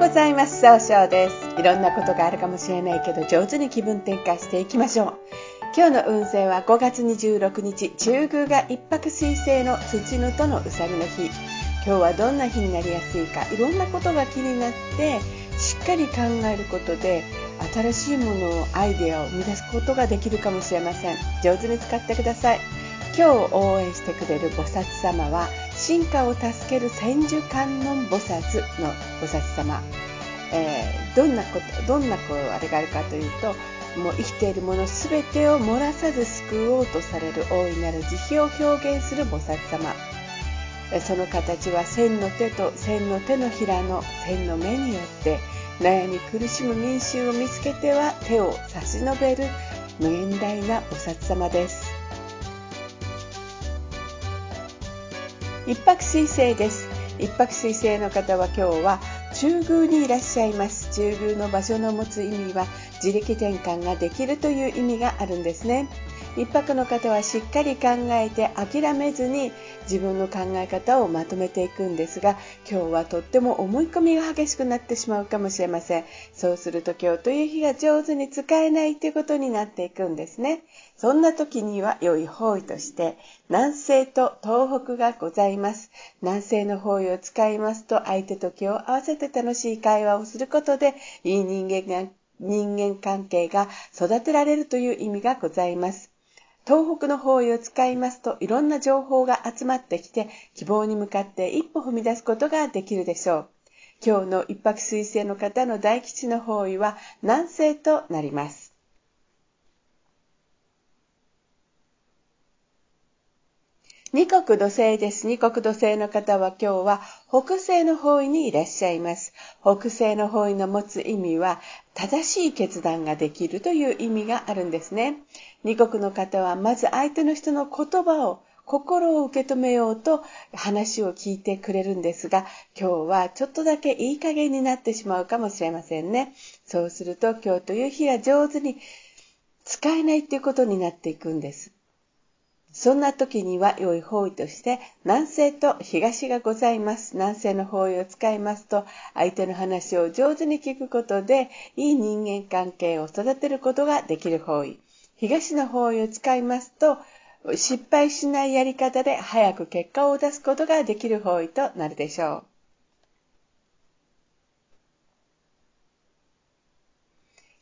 ございます。総称です。いろんなことがあるかもしれないけど、上手に気分転換していきましょう。今日の運勢は5月26日、中宮が一泊水星の土のとのうさぎの日。今日はどんな日になりやすいか、いろんなことが気になって、しっかり考えることで、新しいものを、アイデアを生み出すことができるかもしれません。上手に使ってください。今日応援してくれる菩薩様は進化を助ける千手観音菩薩の菩薩様、えー、どんなことどんなこうあれがあるかというともう生きているもの全てを漏らさず救おうとされる大いなる慈悲を表現する菩薩様。その形は千の手と千の手のひらの千の目によって悩み苦しむ民衆を見つけては手を差し伸べる無限大な菩薩様です。一泊水星です。一泊水星の方は今日は中宮にいらっしゃいます。中宮の場所の持つ意味は自力転換ができるという意味があるんですね。一泊の方はしっかり考えて諦めずに自分の考え方をまとめていくんですが今日はとっても思い込みが激しくなってしまうかもしれません。そうすると今日という日が上手に使えないということになっていくんですね。そんな時には良い方位として南西と東北がございます南西の方位を使いますと相手と気を合わせて楽しい会話をすることでいい人間が人間関係が育てられるという意味がございます。東北の方位を使いますといろんな情報が集まってきて希望に向かって一歩踏み出すことができるでしょう。今日の一泊水星の方の大吉の方位は南西となります。二国土星です。二国土星の方は今日は北西の方位にいらっしゃいます。北西の方位の持つ意味は正しい決断ができるという意味があるんですね。二国の方はまず相手の人の言葉を心を受け止めようと話を聞いてくれるんですが、今日はちょっとだけいい加減になってしまうかもしれませんね。そうすると今日という日が上手に使えないっていうことになっていくんです。そんな時には良い方位として南西と東がございます。南西の方位を使いますと相手の話を上手に聞くことでいい人間関係を育てることができる方位。東の方位を使いますと失敗しないやり方で早く結果を出すことができる方位となるでしょう。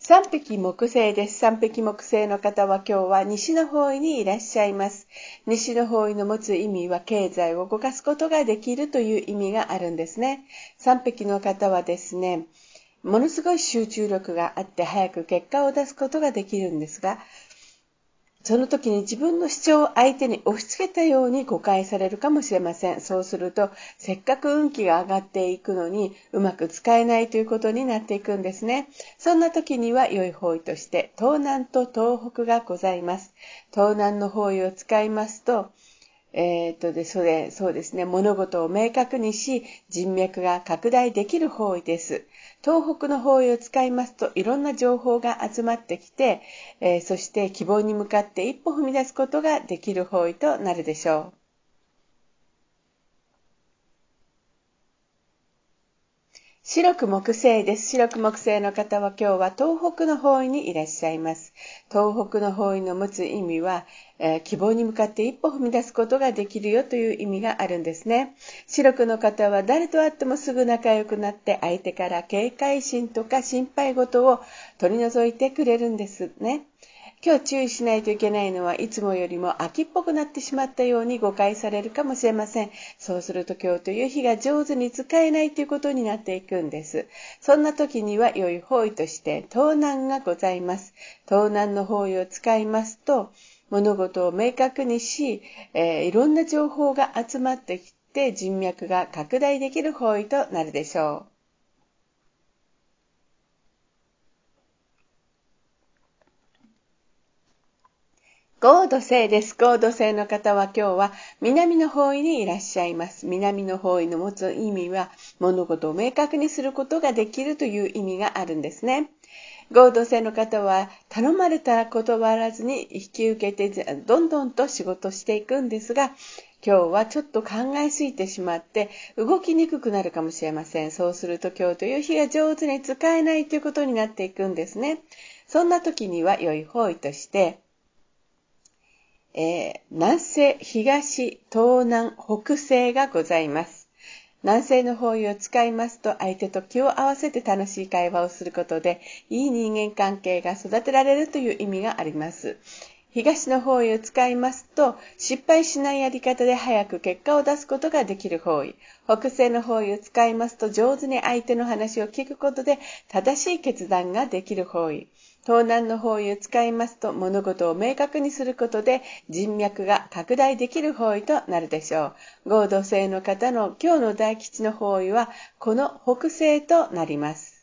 三匹木星です。三匹木星の方は今日は西の方位にいらっしゃいます。西の方位の持つ意味は経済を動かすことができるという意味があるんですね。三匹の方はですね、ものすごい集中力があって早く結果を出すことができるんですが、その時に自分の主張を相手に押し付けたように誤解されるかもしれません。そうすると、せっかく運気が上がっていくのに、うまく使えないということになっていくんですね。そんな時には良い方位として、東南と東北がございます。東南の方位を使いますと、えー、っとで、それ、そうですね、物事を明確にし、人脈が拡大できる方位です。東北の方位を使いますと、いろんな情報が集まってきて、えー、そして希望に向かって一歩踏み出すことができる方位となるでしょう。白く木星です。白く木星の方は今日は東北の方位にいらっしゃいます。東北の方位の持つ意味は、えー、希望に向かって一歩踏み出すことができるよという意味があるんですね。白くの方は誰と会ってもすぐ仲良くなって相手から警戒心とか心配事を取り除いてくれるんですね。今日注意しないといけないのはいつもよりも秋っぽくなってしまったように誤解されるかもしれません。そうすると今日という日が上手に使えないということになっていくんです。そんな時には良い方位として東南がございます。東南の方位を使いますと物事を明確にし、えー、いろんな情報が集まってきて人脈が拡大できる方位となるでしょう。合土星です。合土星の方は今日は南の方位にいらっしゃいます。南の方位の持つ意味は物事を明確にすることができるという意味があるんですね。合同性の方は頼まれたら断らずに引き受けてどんどんと仕事していくんですが今日はちょっと考えすぎてしまって動きにくくなるかもしれません。そうすると今日という日が上手に使えないということになっていくんですね。そんな時には良い方位として、えー、南西、東、東南、北西がございます。南西の方位を使いますと相手と気を合わせて楽しい会話をすることでいい人間関係が育てられるという意味があります。東の方位を使いますと、失敗しないやり方で早く結果を出すことができる方位。北西の方位を使いますと、上手に相手の話を聞くことで正しい決断ができる方位。東南の方位を使いますと、物事を明確にすることで人脈が拡大できる方位となるでしょう。合同性の方の今日の大吉の方位は、この北西となります。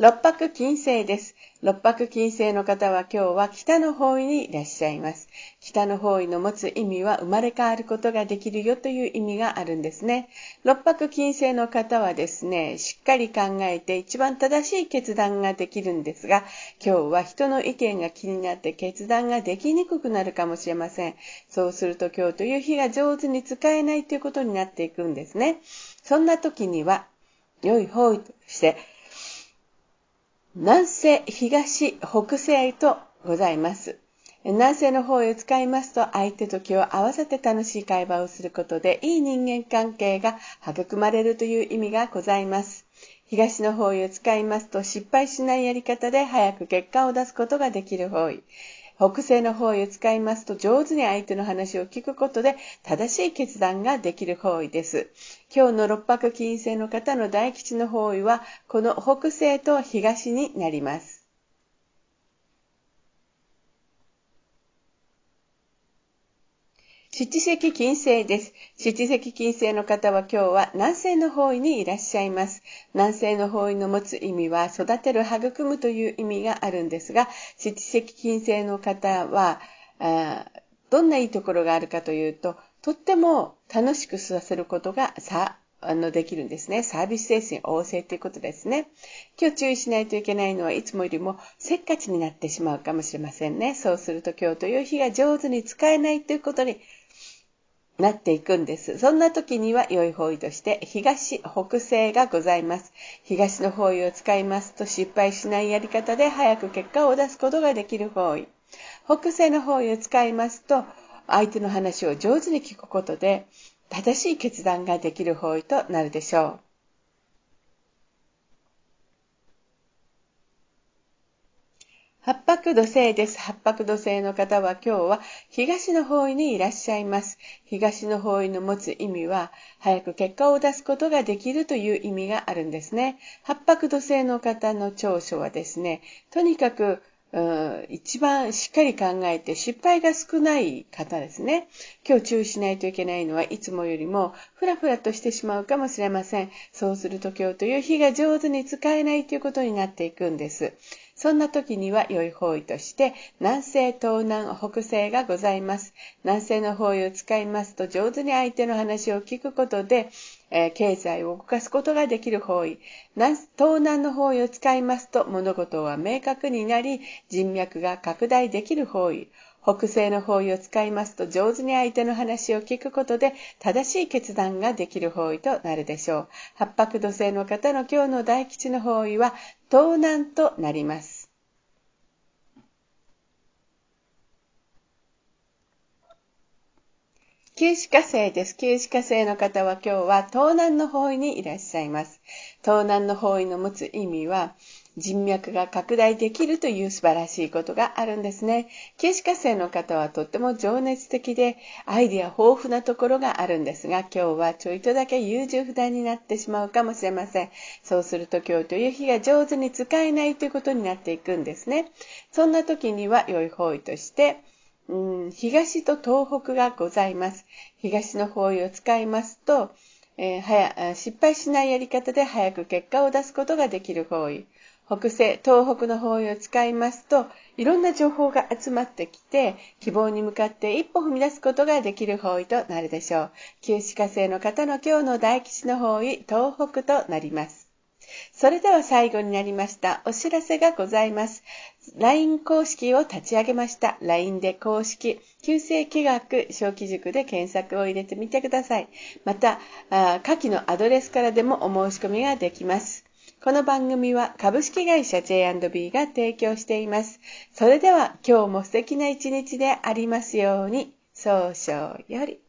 六白金星です。六白金星の方は今日は北の方位にいらっしゃいます。北の方位の持つ意味は生まれ変わることができるよという意味があるんですね。六白金星の方はですね、しっかり考えて一番正しい決断ができるんですが、今日は人の意見が気になって決断ができにくくなるかもしれません。そうすると今日という日が上手に使えないということになっていくんですね。そんな時には、良い方位として、南西、東、北西とございます。南西の方へ使いますと相手と気を合わせて楽しい会話をすることでいい人間関係が育まれるという意味がございます。東の方位を使いますと失敗しないやり方で早く結果を出すことができる方位。北西の方位を使いますと上手に相手の話を聞くことで正しい決断ができる方位です。今日の六白金星の方の大吉の方位はこの北西と東になります。七石金星です。七石金星の方は今日は南西の方位にいらっしゃいます。南西の方位の持つ意味は育てる、育むという意味があるんですが、七石金星の方は、どんないいところがあるかというと、とっても楽しくさせることがさ、あの、できるんですね。サービス精神旺盛ということですね。今日注意しないといけないのはいつもよりもせっかちになってしまうかもしれませんね。そうすると今日という日が上手に使えないということになっていくんです。そんな時には良い方位として東、北西がございます。東の方位を使いますと失敗しないやり方で早く結果を出すことができる方位。北西の方位を使いますと相手の話を上手に聞くことで正しい決断ができる方位となるでしょう。八白土星です。八白土星の方は今日は東の方位にいらっしゃいます。東の方位の持つ意味は、早く結果を出すことができるという意味があるんですね。八白土星の方の長所はですね、とにかく、一番しっかり考えて失敗が少ない方ですね。今日注意しないといけないのはいつもよりもふらふらとしてしまうかもしれません。そうすると今日という日が上手に使えないということになっていくんです。そんな時には良い方位として、南西、東南、北西がございます。南西の方位を使いますと、上手に相手の話を聞くことで、え、経済を動かすことができる方位。東南の方位を使いますと、物事は明確になり、人脈が拡大できる方位。北西の方位を使いますと上手に相手の話を聞くことで正しい決断ができる方位となるでしょう。八白土星の方の今日の大吉の方位は東南となります。旧歯科生です。旧歯科生の方は今日は東南の方位にいらっしゃいます。東南の方位の持つ意味は、人脈が拡大できるという素晴らしいことがあるんですね。旧歯科生の方はとっても情熱的でアイディア豊富なところがあるんですが、今日はちょいとだけ優柔不断になってしまうかもしれません。そうすると今日という日が上手に使えないということになっていくんですね。そんな時には良い方位として、うん、東と東北がございます。東の方位を使いますと、えー、早失敗しないやり方で早く結果を出すことができる方位。北西、東北の方位を使いますと、いろんな情報が集まってきて、希望に向かって一歩踏み出すことができる方位となるでしょう。旧歯科生の方の今日の大吉の方位、東北となります。それでは最後になりました。お知らせがございます。LINE 公式を立ち上げました。LINE で公式、旧世気学小規塾で検索を入れてみてください。また、下記のアドレスからでもお申し込みができます。この番組は株式会社 J&B が提供しています。それでは今日も素敵な一日でありますように、早々より。